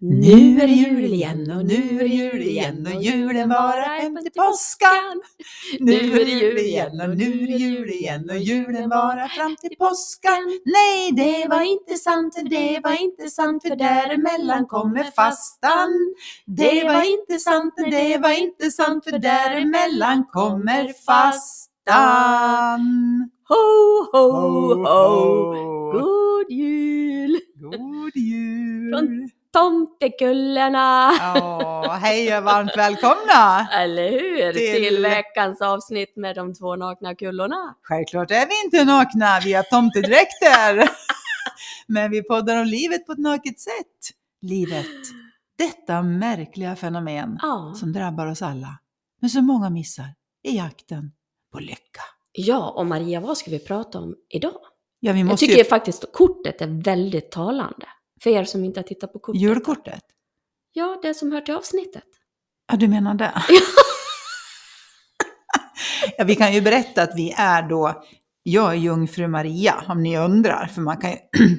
Nu är det jul igen och nu är det jul igen och julen varar hem till påskan. Nu är det jul igen och nu är det jul igen och julen varar fram till påskan. Nej, det var inte sant, det var inte sant för däremellan kommer fastan. Det var inte sant, det var inte sant för däremellan kommer fastan. Ho, ho! ho. God jul! God jul! Från Tomtekullarna! Ja, hej och varmt välkomna! Eller hur? Till- Till... veckans avsnitt med de två nakna kullorna. Självklart är vi inte nakna, vi har tomtedräkter. Men vi poddar om livet på ett naket sätt. Livet, detta märkliga fenomen Ja. som drabbar oss alla. Men som många missar i jakten på lycka. ja, och Maria, vad ska vi prata om idag? Ja, vi Jag tycker ju... faktiskt kortet är väldigt talande. För er som inte har tittat på kortet. Julkortet? Ja, det som hör till avsnittet. Ja, du menar det? ja, vi kan ju berätta att vi är då, jag är jungfru Maria, om ni undrar. För man kan ju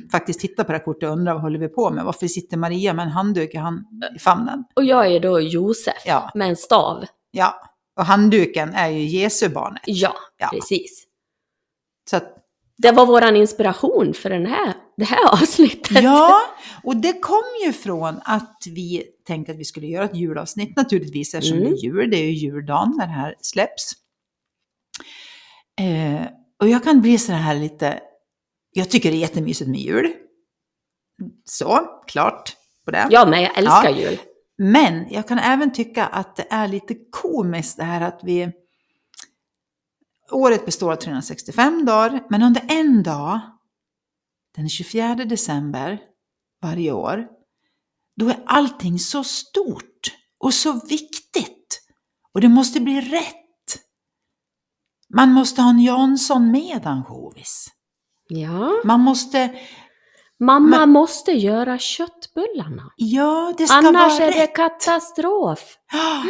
faktiskt titta på det här kortet och undra vad håller vi på med? Varför sitter Maria med en handduk i, hand, i famnen? Och jag är då Josef Ja. med en stav. Ja, och handduken är ju Jesu barnet. Ja, Ja. precis. Så att, Det var våran inspiration för den här, det här avsnittet. ja, och det kom ju från att vi tänkte att vi skulle göra ett julavsnitt naturligtvis eftersom Mm. det är jul, det är ju juldagen när det här släpps. Eh, och jag kan bli så här lite, jag tycker det är jättemysigt med jul. Så, klart på det. Ja, men jag älskar Ja. jul. Men jag kan även tycka att det är lite komiskt det här att vi... Året består av 365 dagar, men under en dag, den 24 december varje år, då är allting så stort och så viktigt. Och det måste bli rätt. Man måste ha en Jansson med ansjovis. Ja. Man måste, Mamma Men- måste göra köttbullarna. ja det ska Annars vara är det rätt. katastrof. Ja.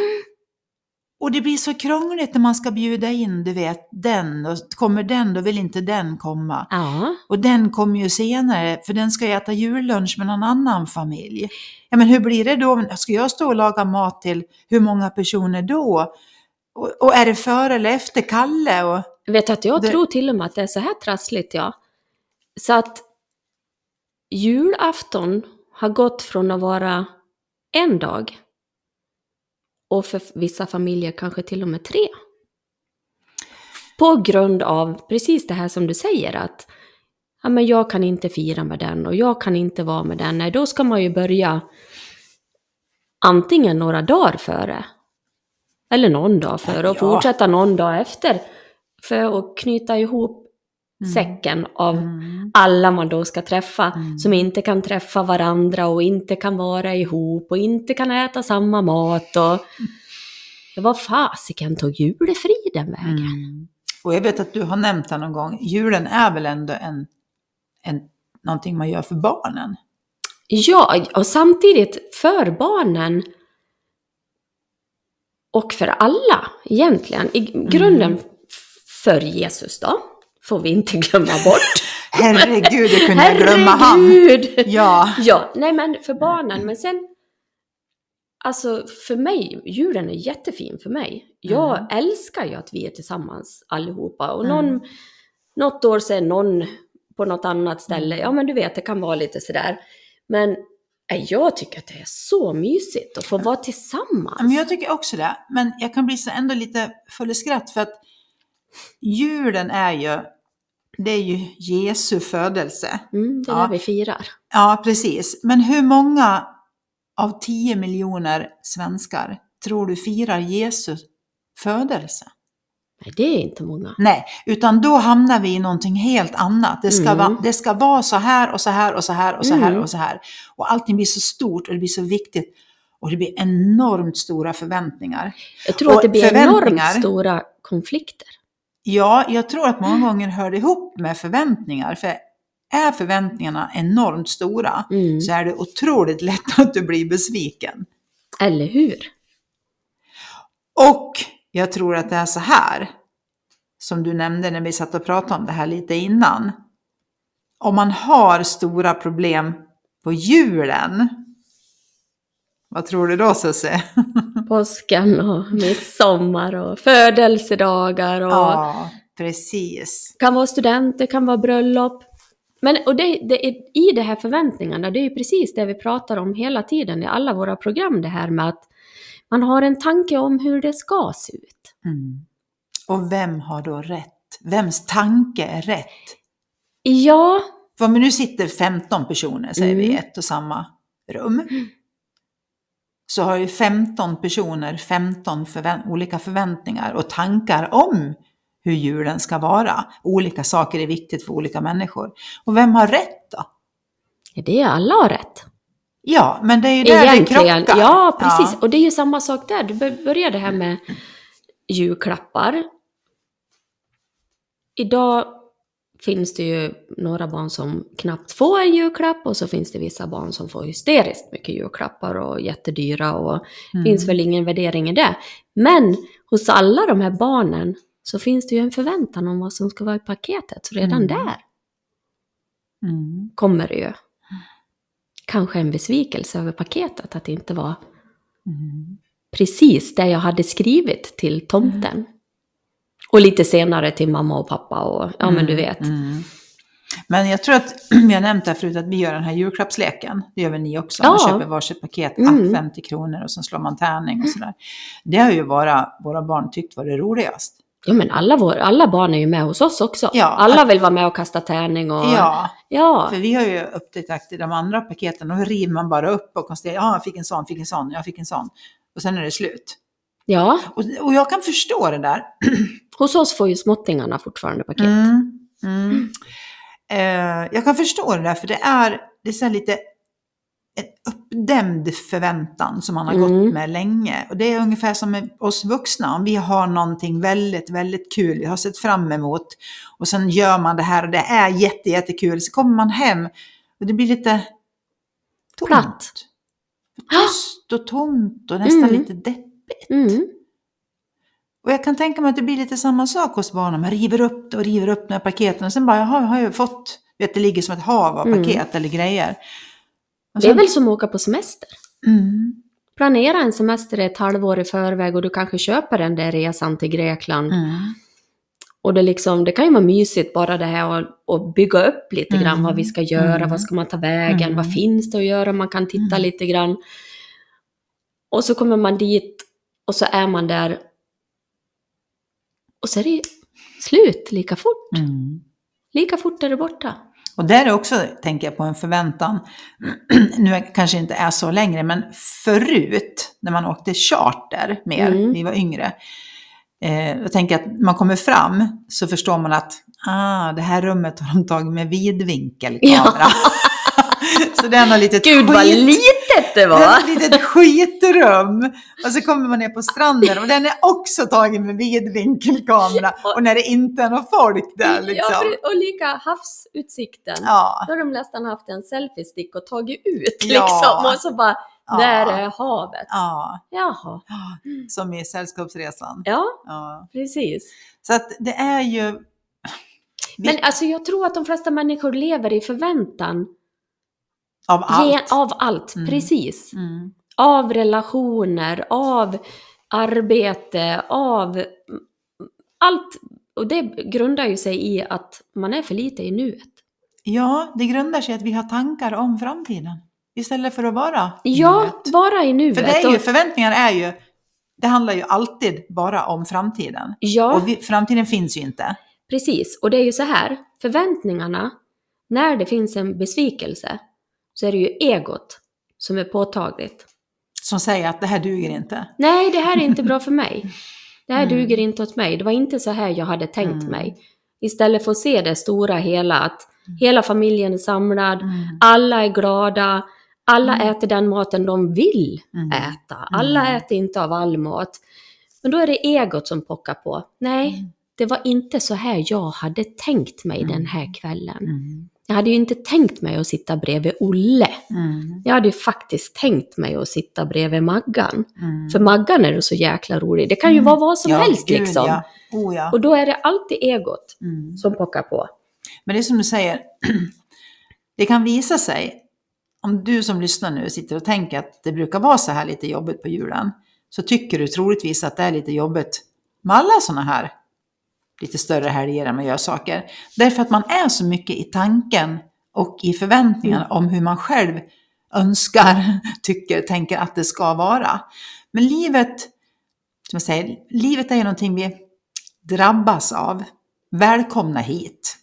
Och det blir så krångligt när man ska bjuda in, du vet, den. Och kommer den, då vill inte den komma. Ja. Och den kommer ju senare, för den ska ju äta jullunch med någon annan familj. Ja, men hur blir det då? Ska jag stå och laga mat till hur många personer då? Och, och är det före eller efter Kalle? Och, Vet att jag Det- tror till och med att det är så här trassligt, ja. Så att julafton har gått från att vara en dag och för vissa familjer kanske till och med tre. På grund av precis det här som du säger att ja, men jag kan inte fira med den och jag kan inte vara med den. Nej, då ska man ju börja antingen några dagar före eller någon dag före och Ja. fortsätta någon dag efter för att knyta ihop Mm. säcken av Mm. alla man då ska träffa Mm. som inte kan träffa varandra och inte kan vara ihop och inte kan äta samma mat och Ja, vad fasiken tog julefriden vägen? Mm. Och jag vet att du har nämnt det någon gång, julen är väl ändå en, en, någonting man gör för barnen? Ja, och samtidigt för barnen och för alla egentligen. I grunden Mm. f- för Jesus då, får vi inte glömma bort. Herregud, det kunde jag glömma han. Herregud! Ja. Ja, nej men för barnen, men sen Alltså för mig, julen är jättefin för mig. Jag Mm. älskar ju att vi är tillsammans allihopa. Och Mm. någon, något år är någon på något annat ställe, ja men du vet det kan vara lite sådär. Men eh, jag tycker att det är så mysigt att få vara tillsammans. Men jag tycker också det. Men jag kan bli så ändå lite full i skratt för att julen är ju, det är ju Jesu födelse. Mm, det är Ja. det vi firar. Ja, precis. Men hur många av 10 miljoner svenskar tror du firar Jesu födelse? Nej, det är inte många. Nej, utan då hamnar vi i någonting helt annat. Det ska, Mm. vara, det ska vara så här och så här och så här och så här Mm. och så här. Och allting blir så stort och det blir så viktigt. Och det blir enormt stora förväntningar. Jag tror att Och det blir enormt stora konflikter. Ja, jag tror att många gånger hör det ihop med förväntningar. För är förväntningarna enormt stora Mm. så är det otroligt lätt att du blir besviken. Eller hur? Och jag tror att det är så här, som du nämnde när vi satt och pratade om det här lite innan. Om man har stora problem på julen, Vad tror du då Susie? Påsken och midsommar och födelsedagar och Ja, precis. kan vara student, det kan vara bröllop. Men och det, det är, i de här förväntningarna, det är ju precis det vi pratar om hela tiden i alla våra program, det här med att man har en tanke om hur det ska se ut. Mm. Och vem har då rätt? Vems tanke är rätt? Ja, För om nu sitter 15 personer, säger vi, i Mm. ett och samma rum. Så har ju 15 personer 15 förvä- olika förväntningar och tankar om hur julen ska vara. Olika saker är viktigt för olika människor. Och vem har rätt då? det är alla har rätt. Ja, men det är ju där det Egentligen. krockar. Ja, precis. Och det är ju samma sak där. Du bör- börjar det här med julklappar. Idag finns det ju några barn som knappt får en julklapp och så finns det vissa barn som får hysteriskt mycket julklappar och jättedyra och Mm. finns väl ingen värdering i det. Men hos alla de här barnen så finns det ju en förväntan om vad som ska vara i paketet. Så redan Mm. där Mm. kommer det ju kanske en besvikelse över paketet, att det inte var Mm. precis det jag hade skrivit till tomten. Och lite senare till mamma och pappa och ja men du vet. Mm. Men jag tror att, vi har nämnt det här förut, att vi gör den här julklappsleken. Det gör väl ni också? Man Ja. köper varsitt paket, Mm. ah, 50 kronor och så slår man tärning och sådär. Det har ju våra, våra barn tyckt var det roligast. Ja men alla, vår, alla barn är ju med hos oss också. Ja. Alla vill vara med och kasta tärning och... Ja, Ja. för vi har ju upptäckt i de andra paketen, då river man bara upp och konstaterar, ja, jag fick en sån, fick en sån, jag fick en sån. Och sen är det slut. Ja. Och, och jag kan förstå det där. Hos oss får ju småttingarna fortfarande paket. Mm. Mm. Eh, jag kan förstå det där, för det är, det är så lite en uppdämd förväntan som man har Mm. gått med länge. Och det är ungefär som med oss vuxna, om vi har någonting väldigt, väldigt kul vi har sett fram emot och sen gör man det här och det är jätte, jättekul, så kommer man hem och det blir lite tomt. Platt. Tyst och tomt och nästan Mm. lite deppigt. Mm. Och jag kan tänka mig att det blir lite samma sak hos barnen. Man river upp det och river upp de här paketen och sen bara, jaha, har jag fått, vet det ligger som ett hav av Mm. paket eller grejer. Och Det är sen- väl som att åka på semester. Mm, Planera en semester ett halvår i förväg och du kanske köper den där resan till Grekland. mm, Och det, liksom, det kan ju vara mysigt bara det här att, bygga upp lite grann Mm. vad vi ska göra, Mm. vad ska man ta vägen, Mm. vad finns det att göra, man kan titta Mm. lite grann. Och så kommer man dit och så är man där och så är det slut lika fort. mm. Lika fort är det borta. Och där är också, tänker jag på en förväntan, nu kanske inte är så längre, men förut när man åkte charter mer, Mm. vi var yngre, eh, jag tänker att man kommer fram så förstår man att ah, det här rummet har de tagit med vidvinkelkamera. så det är litet Gud vad skit- litet det var! ett litet skitrum. Och så kommer man ner på stranden och den är också tagen med vidvinkelkamera. Och när det inte är någon folk där Ja, liksom. för- och lika havsutsikten. Ja, Då har de nästan haft en selfiestick och tagit ut Ja. liksom. Och så bara, Ja. där är havet. ja. Jaha. Som i Sällskapsresan. Ja, Ja. precis. Så att det är ju... Men alltså jag tror att de flesta människor lever i förväntan. Av allt. Ge, av allt, Mm. precis. Mm. Av relationer, av arbete, av allt. Och det grundar ju sig i att man är för lite i nuet. Ja, det grundar sig i att vi har tankar om framtiden. Istället för att vara i Ja, nuet. vara i nuet. För det är ju, förväntningar är ju... Det handlar ju alltid bara om framtiden. ja, Och vi, framtiden finns ju inte. precis. Och det är ju så här, förväntningarna, när det finns en besvikelse, så är det ju egot som är påtagligt. Som säger att det här duger inte. Nej, det här är inte bra för mig. Det här Mm. duger inte åt mig. Det var inte så här jag hade tänkt Mm. mig. Istället för att se det stora hela, att hela familjen är samlad, Mm. alla är glada, alla Mm. äter den maten de vill Mm. äta. Alla Mm. äter inte av all mat. Men då är det egot som pockar på. Nej, Mm. det var inte så här jag hade tänkt mig Mm. den här kvällen. Jag hade ju inte tänkt mig att sitta bredvid Olle. Mm. Jag hade ju faktiskt tänkt mig att sitta bredvid Maggan. Mm. För Maggan är så jäkla rolig. Det kan ju Mm. vara vad som Ja, helst gud, liksom. Ja. Oh, ja. Och då är det alltid egot Mm. som pockar på. Men det är som du säger, det kan visa sig om du som lyssnar nu sitter och tänker att det brukar vara så här lite jobbigt på julen, så tycker du troligtvis att det är lite jobbigt med alla sådana här lite större helger där man gör saker. Därför att man är så mycket i tanken och i förväntningarna Mm. om hur man själv önskar, tycker, tänker att det ska vara. Men livet, som jag säger, livet är ju någonting vi drabbas av. Välkomna hit.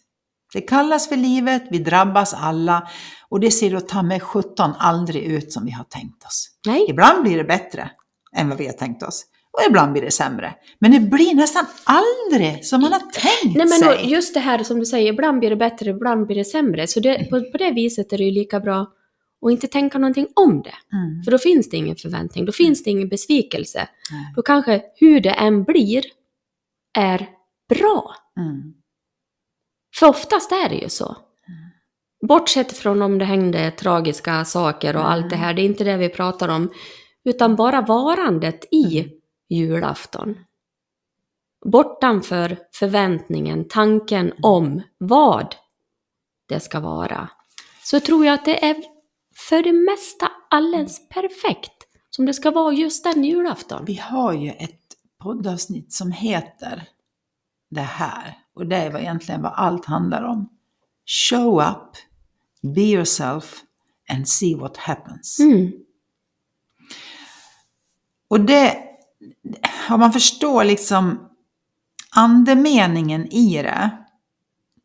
Det kallas för livet, vi drabbas alla och det ser då ta med 17 aldrig ut som vi har tänkt oss. Nej, Ibland blir det bättre än vad vi har tänkt oss och ibland blir det sämre. Men det blir nästan aldrig som man har tänkt Nej men sig. just det här som du säger, ibland blir det bättre, ibland blir det sämre. Så det, på, på det viset är det ju lika bra att inte tänka någonting om det. Mm. För då finns det ingen förväntning, då finns det ingen besvikelse. Nej. Då kanske hur det än blir är bra. Mm. För oftast är det ju så. Bortsett från om det hängde tragiska saker och allt det här, det är inte det vi pratar om. Utan bara varandet i julafton. Bortanför förväntningen, tanken om vad det ska vara. Så tror jag att det är för det mesta alldeles perfekt. Som det ska vara just den julafton. Vi har ju ett poddavsnitt som heter det här. Och det är vad egentligen vad allt handlar om. Show up, be yourself and see what happens. Mm. Och det, om man förstår liksom andemeningen i det,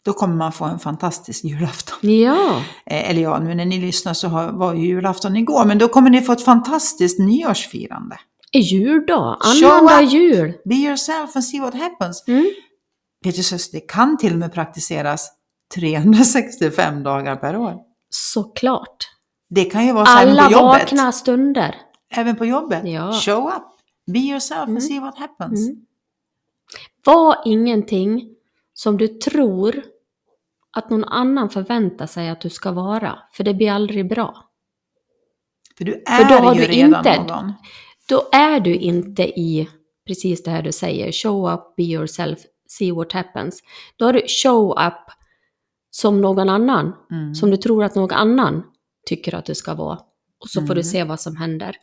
då kommer man få en fantastisk julafton. Ja, Eh, Eller ja, nu när ni lyssnar så har- var ju julafton igår, men då kommer ni få ett fantastiskt nyårsfirande. juldag, Show annandag up. jul. Be yourself and see what happens. Mm. Så det kan till och med praktiseras 365 dagar per år. Såklart. Det kan ju vara så även Alla på jobbet. vakna stunder. Även på jobbet. Ja. Show up, be yourself Mm. and see what happens. Mm. Var ingenting som du tror att någon annan förväntar sig att du ska vara, för det blir aldrig bra. För du För då är har ju du redan inte- någon. Då är du inte i precis det här du säger, show up, be yourself, see what happens. Då har du show up som någon annan, Mm. som du tror att någon annan tycker att du ska vara. Och så får du Mm. se vad som händer.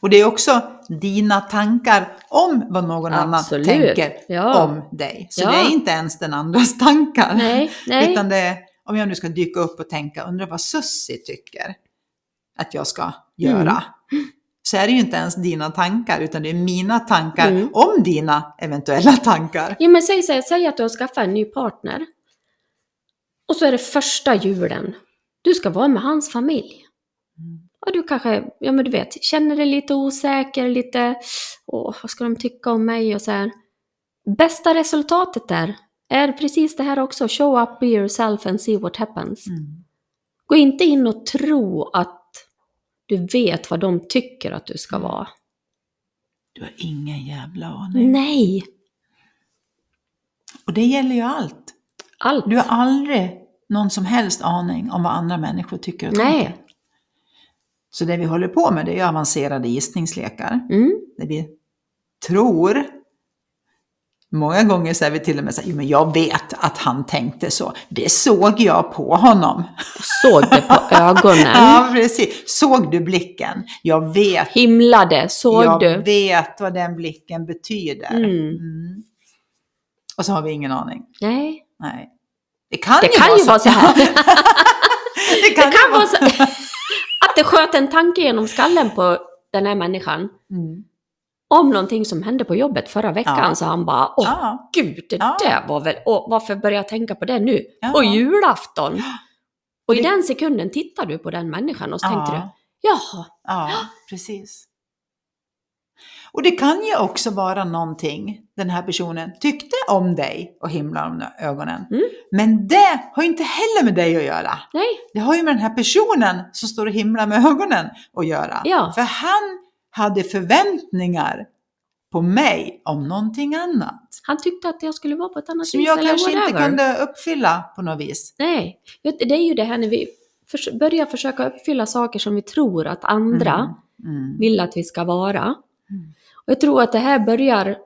Och det är också dina tankar om vad någon Absolut. annan tänker Ja. om dig. Så Ja. det är inte ens den andras tankar. Nej, nej. Utan det är, om jag nu ska dyka upp och tänka, undrar vad Sussi tycker att jag ska göra. Mm. Så är det ju inte ens dina tankar, utan det är mina tankar Mm. om dina eventuella tankar. Ja, men säg, säg, säg att du har skaffat en ny partner. Och så är det första julen. Du ska vara med hans familj. Mm. Och du kanske, ja men du vet, känner dig lite osäker, lite, åh, vad ska de tycka om mig och så här. Bästa resultatet där är precis det här också, show up, be yourself and see what happens. Mm. Gå inte in och tro att du vet vad de tycker att du ska Mm. vara. Du har ingen jävla aning. Nej! Och det gäller ju allt. Allt. Du har aldrig någon som helst aning om vad andra människor tycker och Nej. tänker. Så det vi håller på med det är avancerade gissningslekar. Mm. Där vi tror, många gånger är vi till och med så här, "Jo, men jag vet att han tänkte så. Det såg jag på honom. Såg det på ögonen. Ja, precis. Såg du blicken? Jag vet. Himlade, såg jag du? vet vad den blicken betyder. Mm. Mm. Och så har vi ingen aning. Nej. Nej. Det kan, Det ju, kan vara ju vara så här. det Det kan, ju kan vara så att det sköt en tanke genom skallen på den här människan Mm. om någonting som hände på jobbet förra veckan. Ja. Så han bara, åh Ja, gud, det Ja. där var väl, åh, varför börjar jag tänka på det nu? Ja. På julafton. Och i Det- den sekunden tittar du på den människan och så tänkte du, ja, jaha, ja, precis. Och det kan ju också vara någonting den här personen tyckte om dig och himlar om ögonen. Mm. Men det har ju inte heller med dig att göra. nej, Det har ju med den här personen som står och himlar med ögonen att göra. Ja. För han hade förväntningar på mig om någonting annat. han tyckte att jag skulle vara på ett annat Som vis jag eller kanske inte whatever. kunde uppfylla på något vis. Nej, det är ju det här när vi börjar försöka uppfylla saker som vi tror att andra Mm. Mm. vill att vi ska vara. Mm. Och jag tror att det här börjar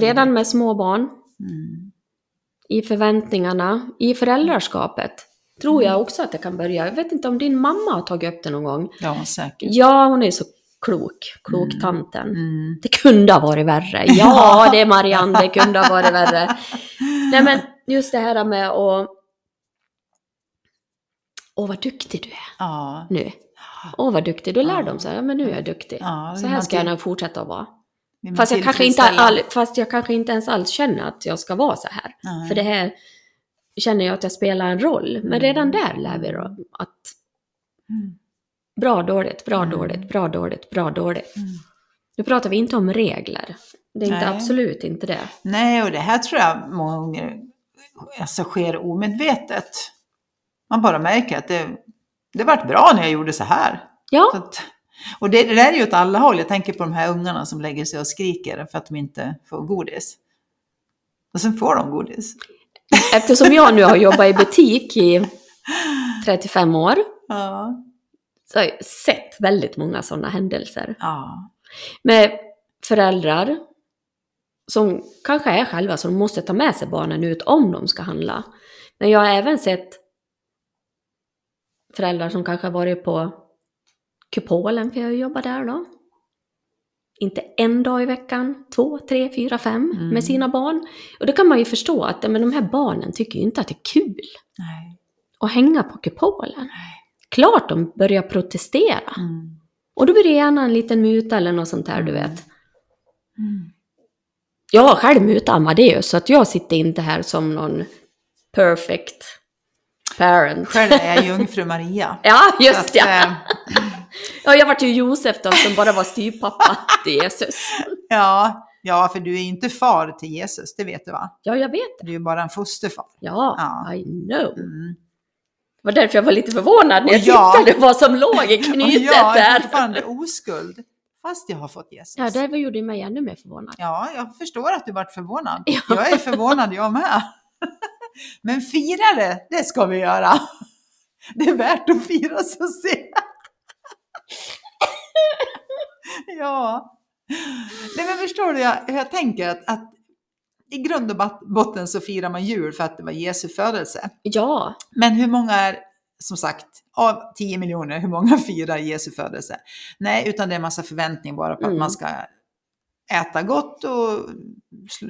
redan med små barn, Mm. i förväntningarna, i föräldraskapet. Tror jag också att det kan börja. Jag vet inte om din mamma har tagit upp det någon gång. Ja, säkert. Ja, hon är så klok. Kloktanten. Mm. Det kunde ha varit värre. Ja, det är Marianne, det kunde ha varit värre. Nej men just det här med att... Åh vad duktig du är Ja. nu. Åh vad duktig. Då lär Ja. de sig, ja men nu är jag duktig. Ja, Så här ska jag nog fortsätta att vara. Fast jag, kanske inte all, fast jag kanske inte ens alls känner att jag ska vara så här. Nej. För det här känner jag att jag spelar en roll. Men Mm. redan där lär vi då att Mm. bra, dåligt, bra, Mm. dåligt, bra, dåligt, bra, dåligt. Mm. Nu pratar vi inte om regler. Det är inte Nej. absolut inte det. Nej, och det här tror jag många gånger alltså, sker omedvetet. Man bara märker att det, det vart bra när jag gjorde så här. Ja, Så att, och det, det där är ju åt alla håll. Jag tänker på de här ungarna som lägger sig och skriker för att de inte får godis. Och sen får de godis. eftersom jag nu har jobbat i butik i 35 år Ja. så har jag sett väldigt många sådana händelser. Ja. Med föräldrar som kanske är själva som måste ta med sig barnen ut om de ska handla. Men jag har även sett föräldrar som kanske har varit på Kupolen, för jag jobbar där då. Inte en dag i veckan, två, tre, fyra, fem Mm. med sina barn. Och då kan man ju förstå att men de här barnen tycker ju inte att det är kul Nej. att hänga på Kupolen. Klart de börjar protestera. Mm. Och då blir det gärna en liten muta eller något sånt där, du vet. Mm. Jag har själv mutat Amadeus, så att jag sitter inte här som någon perfect parent. Själv är jag jungfru Maria. Ja, just att, ja. eh, ja. Jag vart ju Josef då, som bara var styvpappa till Jesus. ja, ja, för du är inte far till Jesus, det vet du va? Ja, jag vet det. Du är ju bara en fosterfar. Ja, Ja. I know. Mm. Det var därför jag var lite förvånad när jag jag- tittade vad som låg i Och knytet jag är där. fortfarande oskuld, fast jag har fått Jesus. Ja, det var- gjorde mig ännu mer förvånad. Ja, jag förstår att du varit förvånad. Ja. Jag är förvånad jag med. Men fira det, det ska vi göra. Det är värt att fira så se. Ja. Nej men förstår du, jag, jag tänker att, att i grund och botten så firar man jul för att det var Jesu födelse. Ja, Men hur många är, som sagt, av 10 miljoner, hur många firar Jesu födelse? Nej, utan det är en massa förväntning bara på Mm. att man ska äta gott och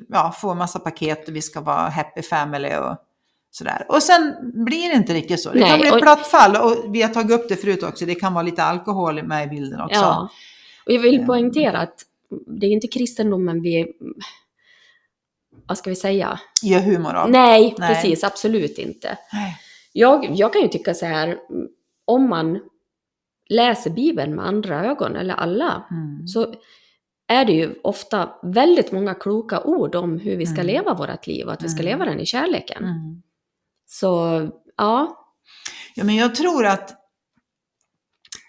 ja, få en massa paket och vi ska vara happy family och sådär. Och sen blir det inte riktigt så. Det Nej, kan bli ett och- platt fall och vi har tagit upp det förut också. Det kan vara lite alkohol med i bilden också. ja. Och jag vill poängtera att det är inte kristendomen vi... Vad ska vi säga? Gör humor av. Nej, Nej. precis, absolut inte. Nej. Jag, jag kan ju tycka så här, om man läser Bibeln med andra ögon, eller alla, Mm. så är det ju ofta väldigt många kloka ord om hur vi ska Mm. leva vårt liv och att vi ska Mm. leva den i kärleken. Mm. Så ja, Ja, men jag tror att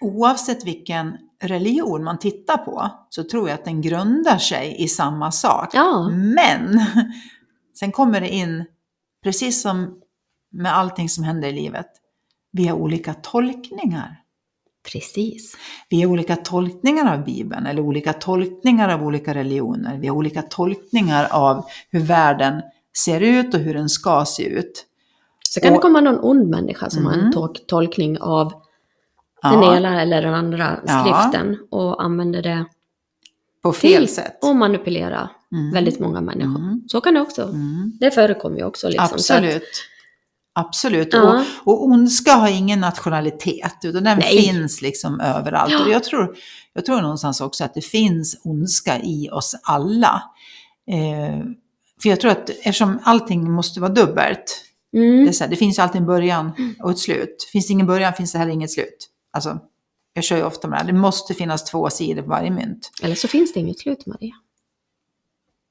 oavsett vilken religion man tittar på så tror jag att den grundar sig i samma sak. ja, Men sen kommer det in, precis som med allting som händer i livet, vi har olika tolkningar. Precis. Vi har olika tolkningar av Bibeln eller olika tolkningar av olika religioner. Vi har olika tolkningar av hur världen ser ut och hur den ska se ut. Så kan det Och- komma någon ond människa som har en Mm. tol- tolkning av den Ja, ena eller den andra Ja. skriften och använder det på fel till sätt. att manipulera Mm. väldigt många människor. Mm. Så kan det också. Mm. Det förekommer ju också. Liksom. Så att- Absolut. Absolut. Ja. Och, och ondska har ingen nationalitet, utan den Nej. finns liksom överallt. Ja. Och jag tror, jag tror någonstans också att det finns ondska i oss alla. Eh, för jag tror att eftersom allting måste vara dubbelt, det, mm. så här, det finns alltid en början och ett slut. Finns det ingen början finns det heller inget slut. Alltså, jag kör ju ofta med det här, det måste finnas två sidor på varje mynt. Eller så finns det inget slut, Maria.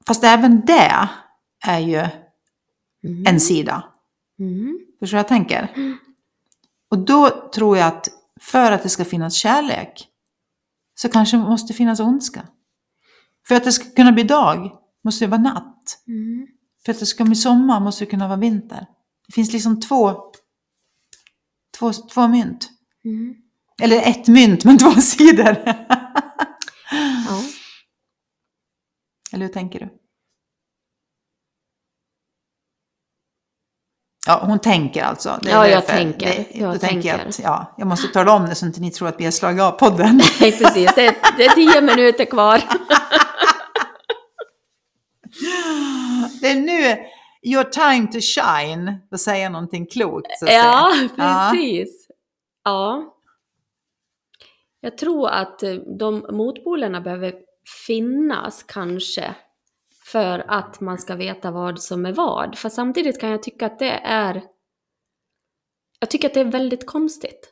Fast även det är ju Mm. en sida. Mm. Förstår jag tänker? Mm. Och då tror jag att för att det ska finnas kärlek så kanske det måste finnas ondska. För att det ska kunna bli dag måste det vara natt. Mm. För att det ska bli sommar måste det kunna vara vinter. Det finns liksom två, två, två mynt. Mm. Eller ett mynt men två sidor. Ja. Eller hur tänker du? Ja, hon tänker alltså. Det är Ja, jag tänker. Det, Jag då tänker jag att, ja, jag måste tala om det så att inte ni tror att vi har slagit av podden. Nej, precis. Det är, det är tio minuter kvar. Det är nu your time to shine, för att säga någonting klokt. Så att Ja, säga. Ja. precis. Ja. Jag tror att eh, de motpolerna behöver finnas kanske för att man ska veta vad som är vad. För samtidigt kan jag tycka att det är jag tycker att det är väldigt konstigt.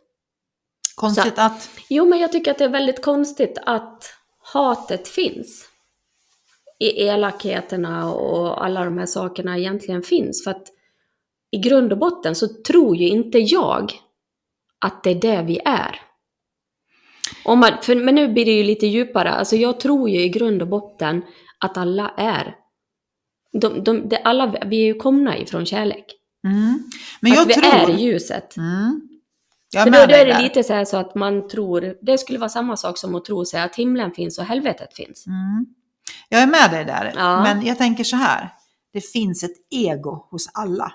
Konstigt att... Jo, men jag tycker att det är väldigt konstigt att hatet finns. I elakheterna och alla de här sakerna egentligen finns. För att i grund och botten så tror ju inte jag att det är det vi är. Om man, för, men nu blir det ju lite djupare. Alltså jag tror ju i grund och botten att alla är. De, de, de, alla, vi är ju komna ifrån kärlek. Mm. Men att jag vi tror... är ljuset. Mm. Men då, då är det där. lite så så att man tror, det skulle vara samma sak som att tro sig att himlen finns och helvetet finns. Mm. Jag är med dig där. Ja. Men jag tänker så här. Det finns ett ego hos alla.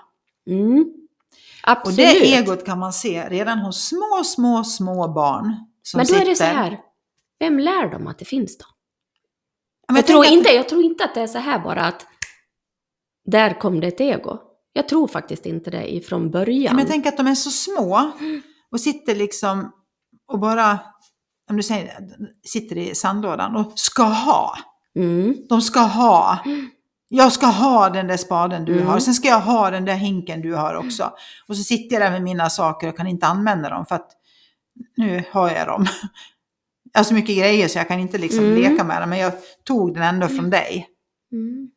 Mm. Och Absolut. det egot kan man se redan hos små, små, små barn. Som Men då är det så sitter- här, vem lär dem att det finns då? Men Jag, tror att- inte, jag tror inte att det är så här bara att där kom det ett ego. Jag tror faktiskt inte det ifrån början. Men jag tänker att de är så små och sitter liksom och bara, om du säger, sitter i sandlådan och ska ha. mm. De ska ha. Jag ska ha den där spaden du Mm. har. Sen ska jag ha den där hinken du har också. Och så sitter jag där med mina saker och kan inte använda dem för att nu har jag dem. Jag har så mycket grejer så jag kan inte liksom Mm. leka med dem. Men jag tog den ändå från dig. Mm.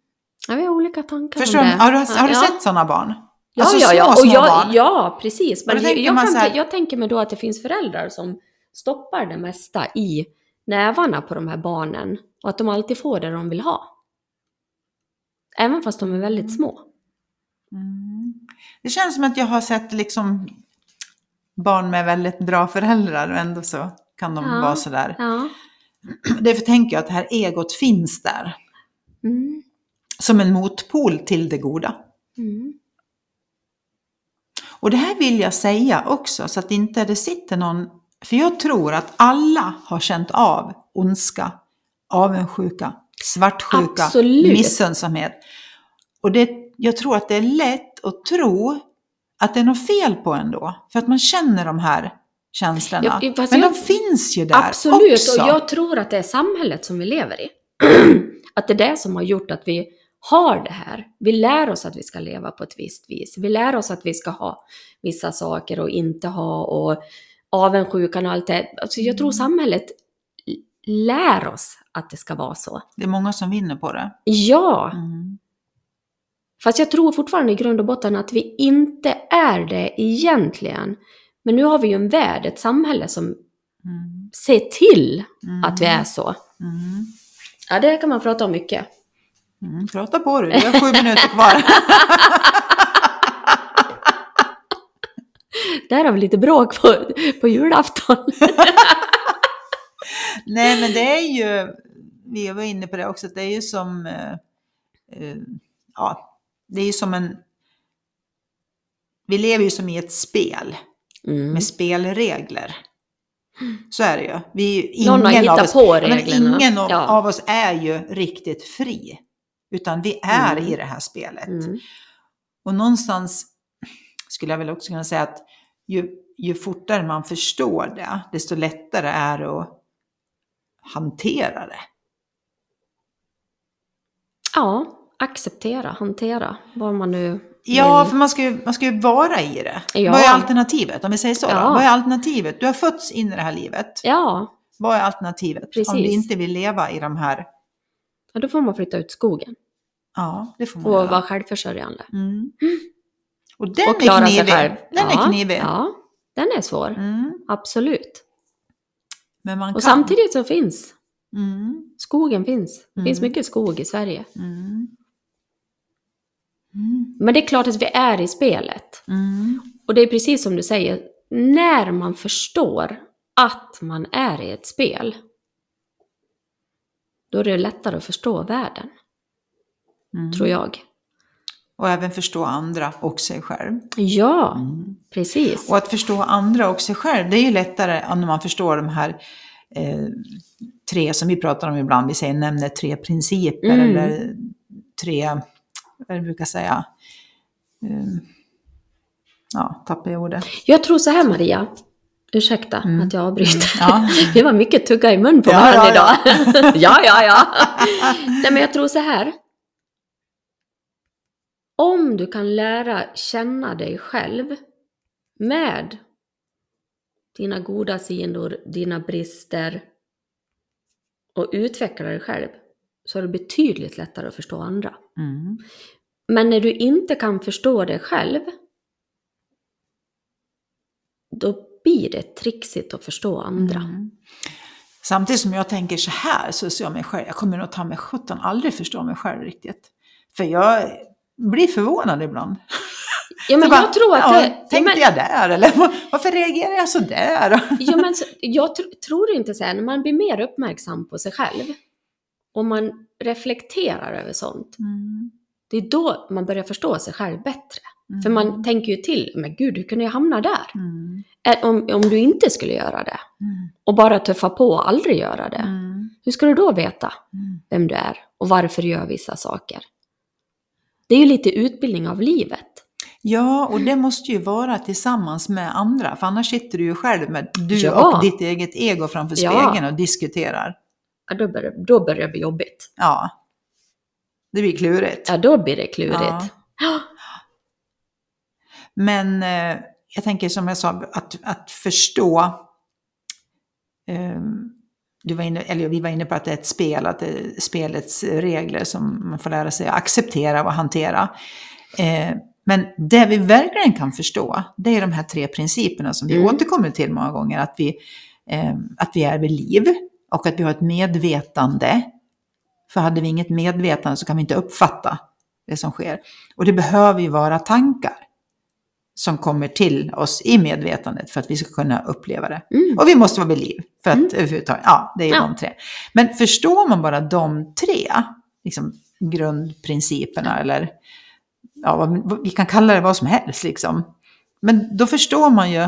Ja, vi har olika tankar Förstår om det. Har du, har du ja. sett sådana barn? Ja, Alltså ja, ja. små, Och små jag, barn. ja, precis. Men jag, man kan, här- jag tänker mig då att det finns föräldrar som stoppar det mesta i nävarna på de här barnen och att de alltid får det de vill ha. Även fast de är väldigt små. Mm. Det känns som att jag har sett liksom barn med väldigt bra föräldrar och ändå så kan de Ja. vara sådär. Ja. Därför tänker jag att det här egot finns där. Mm. Som en motpol till det goda. Mm. Och det här vill jag säga också så att inte det sitter någon, för jag tror att alla har känt av ondska, avundsjuka, svartsjuka, Absolut. missunnsamhet. Och det, jag tror att det är lätt att tro att det är något fel på ändå, för att man känner de här känslorna. Ja, Men jag- de finns ju där Absolut, också. och jag tror att det är samhället som vi lever i. att det är det som har gjort att vi har det här. Vi lär oss att vi ska leva på ett visst vis. Vi lär oss att vi ska ha vissa saker och inte ha och avundsjukan och allt det. Alltså jag tror samhället l- lär oss att det ska vara så. Det är många som vinner på det. Ja, Mm. fast jag tror fortfarande i grund och botten att vi inte är det egentligen. Men nu har vi ju en värld, ett samhälle som Mm. ser till Mm. att vi är så. Mm. Ja, det kan man prata om mycket. Mm. Prata på du, du har sju minuter kvar. Där har vi lite bråk på, på julafton. Nej, men det är ju, vi var inne på det också, det är ju som, eh, eh, ja, det är ju som en, vi lever ju som i ett spel Mm. med spelregler. Så är det ju. Vi, är ju- Någon har ingen av hittat oss, på Ja, men reglerna. ingen av, Ja. av oss är ju riktigt fri. Utan vi är Mm. i det här spelet. Mm. Och någonstans skulle jag väl också kunna säga att ju, ju fortare man förstår det, desto lättare är det att hantera det. Ja, acceptera, hantera, vad man nu Ja, vill. för man ska, ju, man ska ju vara i det. Ja. Vad är alternativet? Om vi säger så då. Ja. Vad är alternativet? Du har fötts in i det här livet. Ja, Vad är alternativet? Precis. Om du inte vill leva i de här... ja, då får man flytta ut skogen Ja, det får man och göra. vara självförsörjande. Mm. Och den och klara är sig knivig. Den ja, är knivig. Ja, den är svår. Mm. Absolut. Men man Och kan. samtidigt så finns, Mm. skogen finns. Det finns Mm. mycket skog i Sverige. Mm. Mm. Men det är klart att vi är i spelet. Mm. Och det är precis som du säger, när man förstår att man är i ett spel, då är det lättare att förstå världen, Mm. tror jag. Och även förstå andra och sig själv. Ja, Mm. precis. Och att förstå andra och sig själv, det är ju lättare när man förstår de här eh, tre som vi pratar om ibland. Vi säger nämner tre principer Mm. eller tre, jag brukar säga, eh, ja, tappade jag ordet. Jag tror så här Maria, ursäkta Mm. att jag avbryter. Ja. Det var mycket tugga i mun på Ja, varandra ja, idag. ja, ja, ja. Nej, men jag tror så här. Om du kan lära känna dig själv med dina goda sidor, dina brister och utveckla dig själv så är det betydligt lättare att förstå andra. Mm. Men när du inte kan förstå dig själv, då blir det trixigt att förstå andra. Mm. Samtidigt som jag tänker så här så ser jag mig själv, jag kommer nog ta mig sjutton aldrig förstå mig själv riktigt. För jag blir förvånad ibland. Ja, men bara, jag tror att ja, det... Tänkte men, jag där? Eller varför reagerar jag så där? ja, men så, jag tr tror inte så här, när man blir mer uppmärksam på sig själv och man reflekterar över sånt, Mm. det är då man börjar förstå sig själv bättre. Mm. För man tänker ju till, men gud, hur kunde jag hamna där? Mm. Om, om du inte skulle göra det Mm. och bara tuffa på och aldrig göra det, Mm. hur ska du då veta Mm. vem du är och varför du gör vissa saker? Det är ju lite utbildning av livet. Ja, och det måste ju vara tillsammans med andra, för annars sitter du ju själv med du Ja. och ditt eget ego framför Ja. spegeln och diskuterar. Ja, då, börjar, då börjar det bli jobbigt. Ja, det blir klurigt. Ja, då blir det klurigt. Ja. Men eh, jag tänker som jag sa, att, att förstå. Eh, du var inne, eller vi var inne på att det är ett spel, att det är spelets regler som man får lära sig att acceptera och hantera. Eh, men det vi verkligen kan förstå, det är de här tre principerna som vi Mm. återkommer till många gånger. Att vi, eh, att vi är vid liv och att vi har ett medvetande. För hade vi inget medvetande så kan vi inte uppfatta det som sker. Och det behöver ju vara tankar som kommer till oss i medvetandet för att vi ska kunna uppleva det. Mm. Och vi måste vara vid liv för att Mm. överhuvudtaget, ja det är Ja. de tre. Men förstår man bara de tre liksom, grundprinciperna eller ja, vi kan kalla det vad som helst liksom. Men då förstår man ju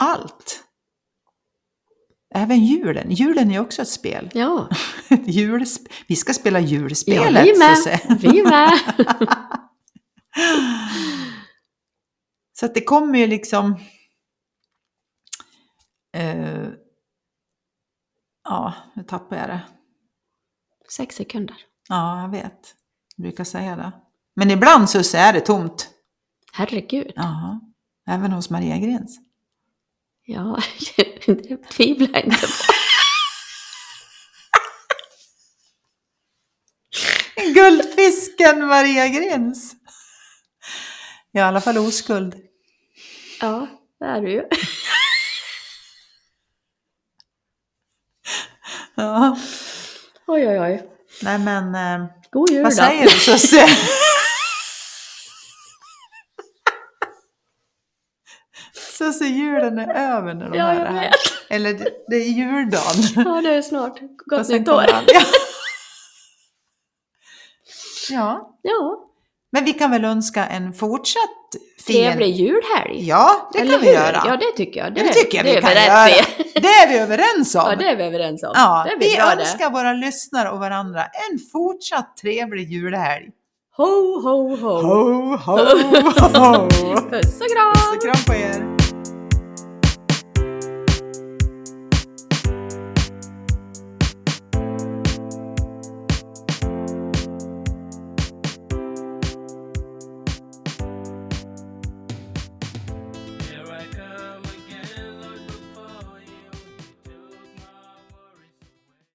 allt. Även julen. Julen är också ett spel. Ja, Ett julsp- vi ska spela ja julspelet. vi så med. att säga. Vi med. Så att det kommer ju liksom... Eh, ja, nu tappar jag det. Sex sekunder. Ja, jag vet. Jag brukar säga det. Men ibland så är det tomt. Herregud. Ja, även hos Maria Grens. Ja, det tvivlar jag inte på. Guldfisken Maria Grens. Ja, i alla fall oskuld. Ja, det är du ju. Ja. Oj, oj, oj. Nej men, eh, God jul vad då. säger du Susie? Susie, julen är över när de Ja, jag det här. Eller det, det är juldagen. Ja, det är snart. Gott nytt år. Ja. ja, Ja, men vi kan väl önska en fortsatt fin... trevlig julhelg. Ja, det Eller kan vi hur? göra. Ja, det tycker jag. Det tycker jag vi är kan göra. i. Det är vi överens om. Ja, det är vi överens om. Ja, det vi bra önskar våra lyssnare och varandra en fortsatt trevlig julhelg. det. Ho, ho, ho. Ho, ho, ho! Puss och kram! Puss och kram på er!